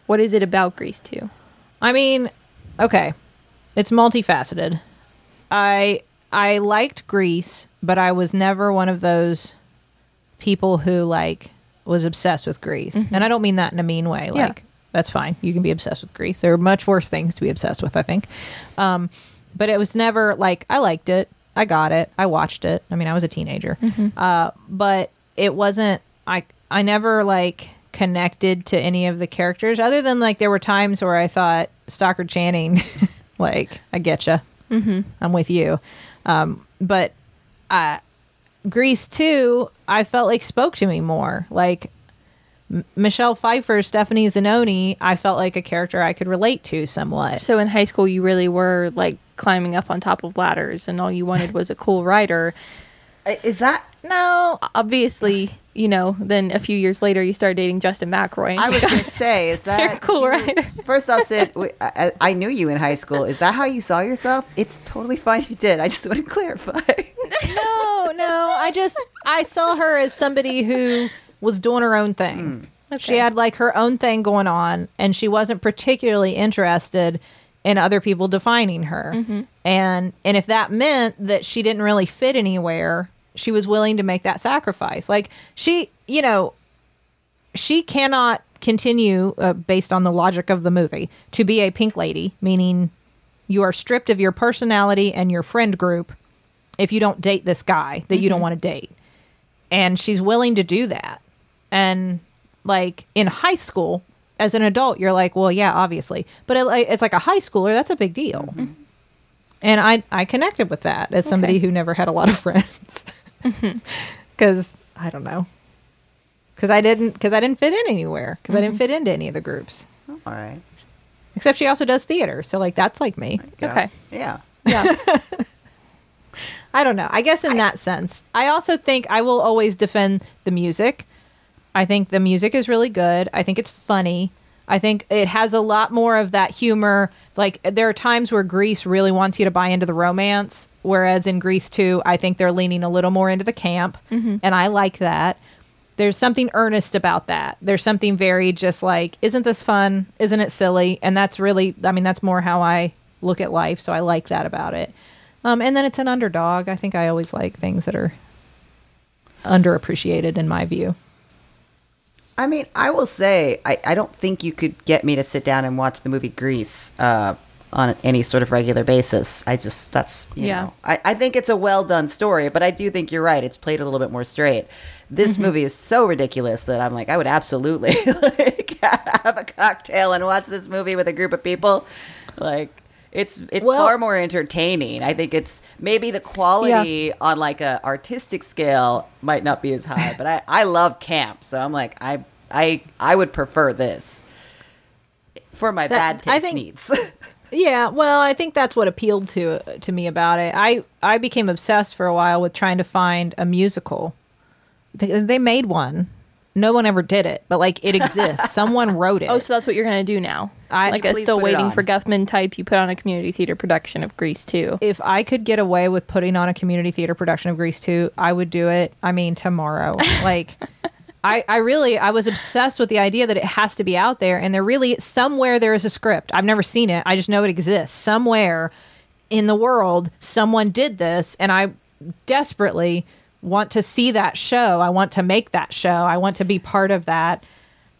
What is it about Grease 2? I mean, okay, it's multifaceted. I I liked Grease, but I was never one of those people who like was obsessed with Grease, and I don't mean that in a mean way. Yeah. Like that's fine, you can be obsessed with Grease. There are much worse things to be obsessed with, I think. Um, but it was never like I liked it. I got it. I watched it. I mean, I was a teenager, uh, but it wasn't. I I never like connected to any of the characters, other than like there were times where I thought Stockard Channing, (laughs) like I get you, mm-hmm. I'm with you, um, but I Grease 2, I felt like spoke to me more. Like M- Michelle Pfeiffer, Stephanie Zinone, I felt like a character I could relate to somewhat. So in high school, you really were like climbing up on top of ladders, and all you wanted was a cool rider. Uh, Is that? No, Obviously, you know. Then a few years later, you started dating Justin McElroy. I was gonna (laughs) say, is a that cool rider. First off, Sid, I, I knew you in high school. Is that how you saw yourself? It's totally fine if you did. I just want to clarify. no, no. I just I saw her as somebody who was doing her own thing. Hmm. She Okay. had like her own thing going on, and she wasn't particularly interested in other people defining her. Mm-hmm. And and if that meant that she didn't really fit anywhere, she was willing to make that sacrifice. Like she, you know, she cannot continue uh, based on the logic of the movie to be a pink lady, meaning you are stripped of your personality and your friend group if you don't date this guy that you don't want to date. And she's willing to do that. And like in high school, as an adult, you're like, well, yeah, obviously. But it, it's like a high schooler, that's a big deal. And I, I connected with that as somebody Okay. who never had a lot of (laughs) friends. (laughs) Because I don't know. Because I didn't, because I didn't fit in anywhere. Because I didn't mm-hmm. fit into any of the groups. All right. Except she also does theater, so like that's like me. Okay. Yeah. Yeah. (laughs) I don't know. I guess in that sense. I also think I will always defend the music. I think the music is really good. I think it's funny. I think it has a lot more of that humor. Like there are times where Grease really wants you to buy into the romance, whereas in Grease 2, I think they're leaning a little more into the camp, and I like that. There's something earnest about that. There's something very just like, isn't this fun? Isn't it silly? And that's really, I mean, that's more how I look at life. So I like that about it. Um, and then it's an underdog. I think I always like things that are underappreciated in my view. I mean, I will say, I, I don't think you could get me to sit down and watch the movie Grease uh, on any sort of regular basis. I just, that's, you Yeah. know, I, I think it's a well done story, but I do think you're right. It's played a little bit more straight. This Mm-hmm. movie is so ridiculous that I'm like, I would absolutely (laughs) like have a cocktail and watch this movie with a group of people. Like, it's it's Well- far more entertaining. I think it's maybe the quality on like a artistic scale might not be as high, but I, I love camp, so I'm like I I I would prefer this for my That- bad taste I think- needs. (laughs) Yeah, well, I think that's what appealed to to me about it. I I became obsessed for a while with trying to find a musical. They made one. No one ever did it, but like it (laughs) exists. Someone wrote oh, it. Oh, so that's what you're gonna do now? I- like, I'm still waiting for Guffman type. You put on a community theater production of Grease too. if I could get away with putting on a community theater production of Grease 2, I would do it. I mean, tomorrow. (laughs) like, I, I really, I was obsessed with the idea that it has to be out there, and there really, somewhere there is a script. I've never seen it. I just know it exists. Somewhere in the world, someone did this, and I desperately want to see that show. I want to make that show. I want to be part of that.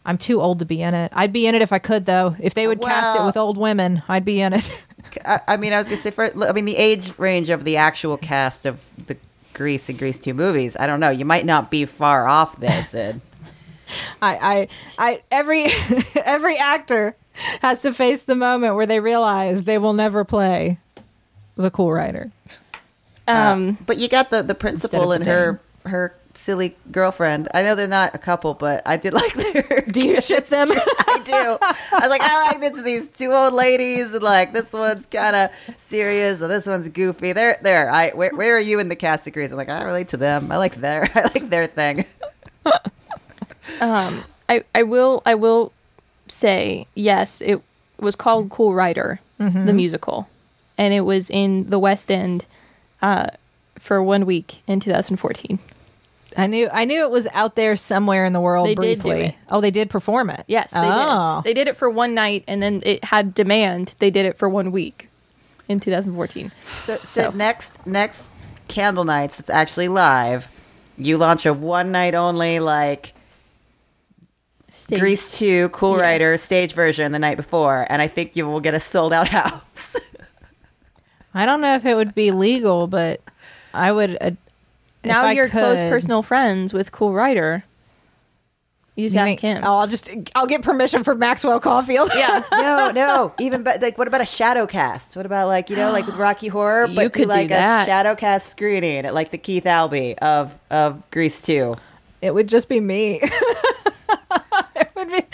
I'm too old to be in it. I'd be in it if I could, though. If they would cast it with old women, I'd be in it. (laughs) I, I mean, I was gonna say, for, I mean, the age range of the actual cast of the Grease and Grease Two movies. I don't know. You might not be far off there, Sid. (laughs) I, I, I, every, (laughs) every actor has to face the moment where they realize they will never play the cool rider. Um, But you got the the principal and her her silly girlfriend. I know they're not a couple, but I did (laughs) like their. Do you ship them? (laughs) I do. I was like, I like this. These two old ladies, and like this one's kind of serious, and this one's goofy. They're there. I where, where are you in the cast of Grease? I'm like, I relate to them. I like their (laughs) I like their thing. um, I I will I will say yes. It was called Cool Rider, Mm-hmm. the musical, and it was in the West End, uh, for one week in 2014. I knew, I knew it was out there somewhere in the world They did do briefly. it. Oh, they did perform it. Yes, they oh. did. They did it for one night, and then it had demand. They did it for one week in 2014. So, so, So. next next candle nights that's actually live. You launch a one night only like Staged. Grease 2 Cool Yes. Rider stage version the night before, and I think you will get a sold out (laughs) house. I don't know if it would be legal, but I would. Uh, Now I you're close could- personal friends with Cool Rider. You just You ask think- him. Oh, I'll just I'll get permission from Maxwell Caulfield. yeah. (laughs) no, no. Even but like, what about a shadow cast? What about like you know, like with (gasps) Rocky Horror, You but do could do like that. a shadow cast screening at like the Keith Albee of of Grease Two. It would just be me. (laughs)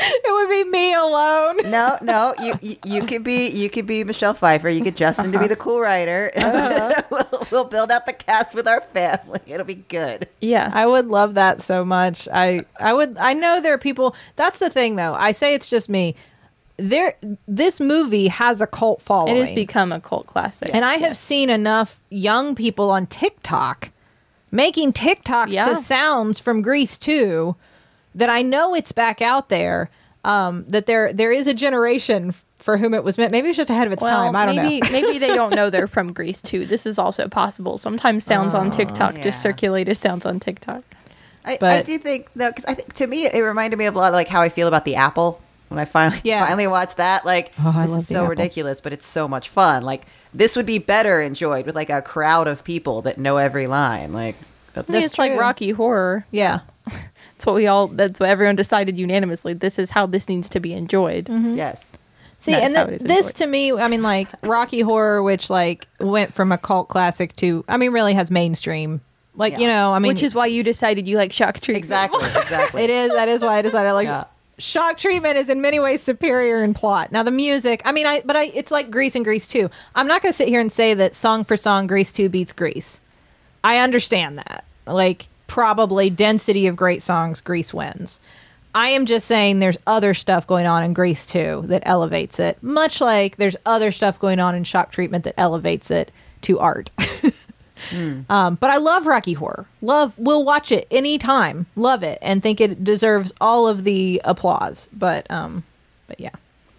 it would be it would be me alone. No, no, you, you you could be you could be Michelle Pfeiffer. You get Justin to be the uh-huh. cool rider. (laughs) Uh-huh. we'll, we'll build out the cast with our family. It'll be good. Yeah. I would love that so much. I I would I know there are people that's the thing though. I say it's just me. There this movie has a cult following. it has become a cult classic. and I have seen enough young people on TikTok making TikToks Yeah. to sounds from Grease 2 that I know it's back out there. Um, that there there is a generation for whom it was meant. Maybe it's just ahead of its well, time. I don't maybe know. maybe they don't know they're (laughs) from Grease too. This is also possible. Sometimes sounds on TikTok yeah. just circulate as sounds on TikTok. I, I do think no, because I think to me it reminded me of a lot of like how I feel about the Apple when I finally Yeah. (laughs) finally watched that. Like Oh, this is so Apple. ridiculous, but it's so much fun. Like this would be better enjoyed with like a crowd of people that know every line. Like that's I think That's it's like. Rocky Horror. Yeah. That's what we all. That's what everyone decided unanimously. This is how this needs to be enjoyed. Mm-hmm. yes. See, That's and th- this enjoyed. to me, I mean, like Rocky Horror, which like went from a cult classic to, I mean, really has mainstream. Like you know, I mean, Which is why you decided you like shock treatment. Exactly. (laughs) Exactly. it is. That is why I decided like. Yeah. Shock treatment is in many ways superior in plot. Now the music, I mean, I but I it's like Grease and Grease too. I'm not going to sit here and say that song for song Grease two beats Grease. I understand that. Like probably density of great songs, Grease wins. I am just saying there's other stuff going on in Grease too that elevates it. Much like there's other stuff going on in Shock Treatment that elevates it to art. (laughs) um, but I love Rocky Horror. Love, we'll watch it anytime. Love it and think it deserves all of the applause. But um, but yeah,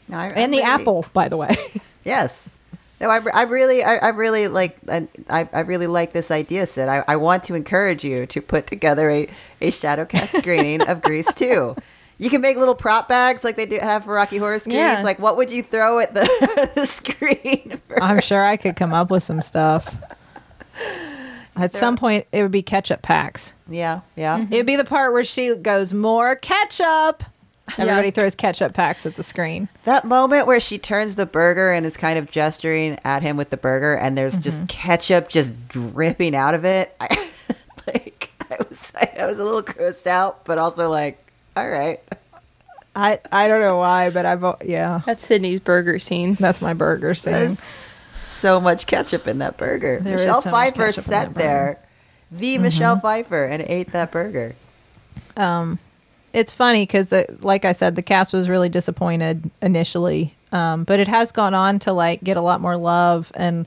No, I- I and the really- apple, by the way. (laughs) Yes. No, I, I really, I, I really like, I, I really like this idea, Sid. I, I want to encourage you to put together a, a Shadowcast (laughs) screening of Grease 2. You can make little prop bags like they do have for Rocky Horror screens. Yeah. Like, what would you throw at the, (laughs) the screen? for- I'm sure I could come up with some stuff. At some point, it would be ketchup packs. yeah, yeah. Mm-hmm. It'd be the part where she goes, More ketchup. (laughs) Everybody Yeah. throws ketchup packs at the screen. That moment where she turns the burger and is kind of gesturing at him with the burger, and there's just ketchup just dripping out of it. I, (laughs) like, I was, I was a little grossed out, but also like, all right. I, I don't know why, but I've, yeah, That's Sydney's burger scene. that's my burger scene. There's so much ketchup in that burger. There is Michelle so Pfeiffer ketchup sat that burger. there, the Michelle Pfeiffer, and ate that burger. um it's funny because the like i said the cast was really disappointed initially um but it has gone on to like get a lot more love and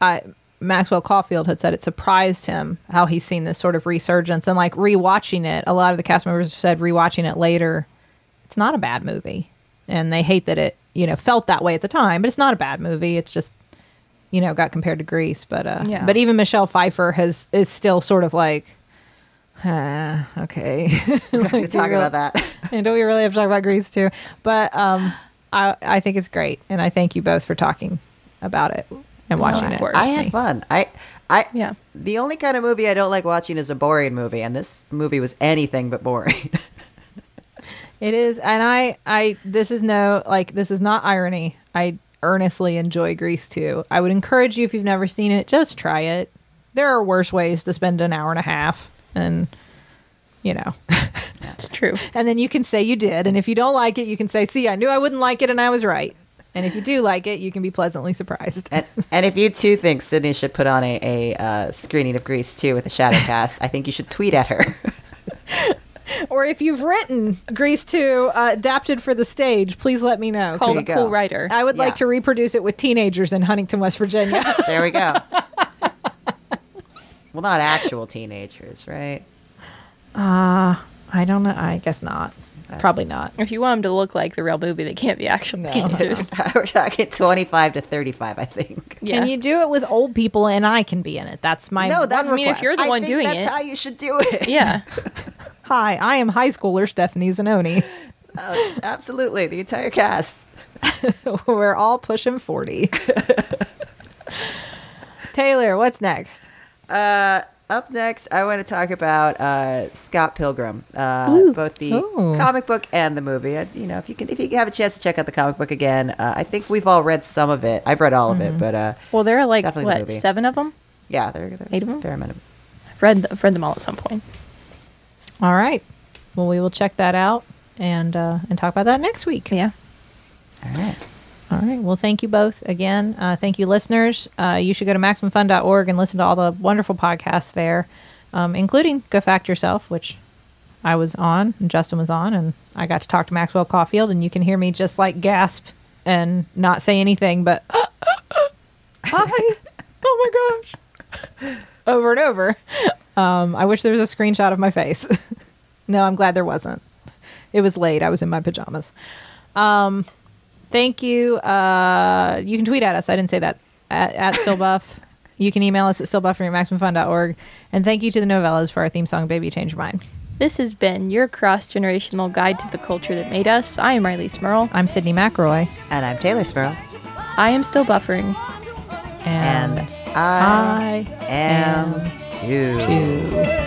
i maxwell caulfield had said it surprised him how he's seen this sort of resurgence and like rewatching it a lot of the cast members said rewatching it later it's not a bad movie and they hate that it you know felt that way at the time but it's not a bad movie it's just you know got compared to grease but uh Yeah. but even michelle pfeiffer has is still sort of like ah, okay (laughs) We have to (laughs) talk about that. (laughs) and don't we really have to talk about Grease too? But um, I I think it's great, and I thank you both for talking about it and watching of it. I had fun. I, I, Yeah. The only kind of movie I don't like watching is a boring movie, and this movie was anything but boring. It is, and I I this is no like this is not irony. I earnestly enjoy Grease too. I would encourage you if you've never seen it, just try it. There are worse ways to spend an hour and a half, and you know. (laughs) that's true. And then you can say you did. And if you don't like it, you can say, see, I knew I wouldn't like it and I was right. And if you do like it, you can be pleasantly surprised. and, and if you too think Sydney should put on a, a uh, screening of Grease 2 with a shadow (laughs) cast, I think you should tweet at her. (laughs) or if you've written Grease 2 uh, adapted for the stage, please let me know. Call go. cool rider. I would Yeah. like to reproduce it with teenagers in Huntington, West Virginia. there we go. Well, not actual teenagers, right? Uh, I don't know. I guess not. Uh, Probably not. if you want them to look like the real movie, they can't be actual No. teenagers. (laughs) We're talking 25 to 35, I think. Yeah. Can you do it with old people and I can be in it? That's my No, one that's- I mean, if you're the I one think doing that's it. how you should do it. yeah. (laughs) Hi, I am high schooler Stephanie Zinone. Oh, absolutely. The entire cast. (laughs) We're all pushing 40. Taylor, what's next? Uh, up next, I want to talk about uh, Scott Pilgrim, uh, Ooh. both the Ooh. comic book and the movie. Uh, you know, if you can, if you have a chance to check out the comic book again, uh, I think we've all read some of it. I've read all of it, but uh, Well, there are like what seven of them. yeah, there, there's Eight of them? fair amount of. I've read I've read them all at some point. All right. Well, we will check that out and uh, and talk about that next week. Yeah. All right. All right. Well, thank you both again. Uh, thank you, listeners. Uh, you should go to MaximumFun.org and listen to all the wonderful podcasts there, um, including Go Fact Yourself, which I was on and Justin was on, and I got to talk to Maxwell Caulfield, and you can hear me just like gasp and not say anything, but (gasps) hi, (laughs) oh my gosh, over and over. Um, I wish there was a screenshot of my face. (laughs) no, I'm glad there wasn't. It was late. I was in my pajamas. Um, thank you. Uh, you can tweet at us. I didn't say that. At, at stillbuff. you can email us at stillbuffing at maximumfun.org. And thank you to the Nouvellas for our theme song, Baby Change Your Mind. This has been your cross generational guide to the culture that made us. I am Rileigh Smirl. I'm Sydney McElroy. And I'm Taylor Sparrow, I am still buffering. And, and I, I am am too. too.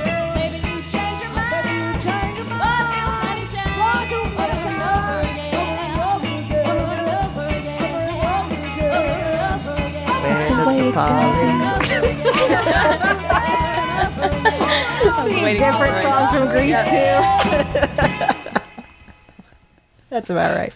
Where does the pollen Different songs from Grease too. (laughs) That's about right.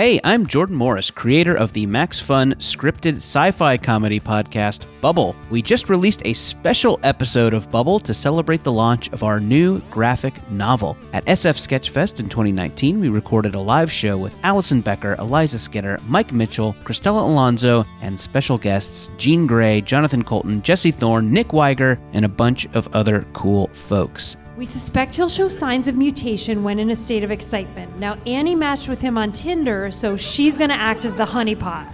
Hey, I'm Jordan Morris, creator of the Max Fun scripted sci fi comedy podcast, Bubble. We just released a special episode of Bubble to celebrate the launch of our new graphic novel. At SF Sketchfest in 2019, we recorded a live show with Allison Becker, Eliza Skinner, Mike Mitchell, Cristela Alonzo, and special guests Jean Grae, Jonathan Coulton, Jesse Thorn, Nick Wiger, and a bunch of other cool folks. We suspect he'll show signs of mutation when in a state of excitement. Now, Annie matched with him on Tinder, so she's going to act as the honeypot.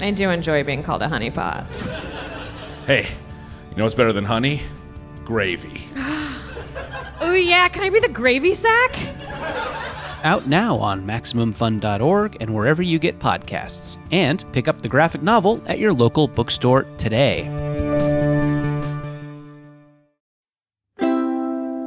I do enjoy being called a honeypot. Hey, you know what's better than honey? Gravy. (gasps) Oh, yeah, can I be the gravy sack? Out now on MaximumFun.org and wherever you get podcasts. And pick up the graphic novel at your local bookstore today.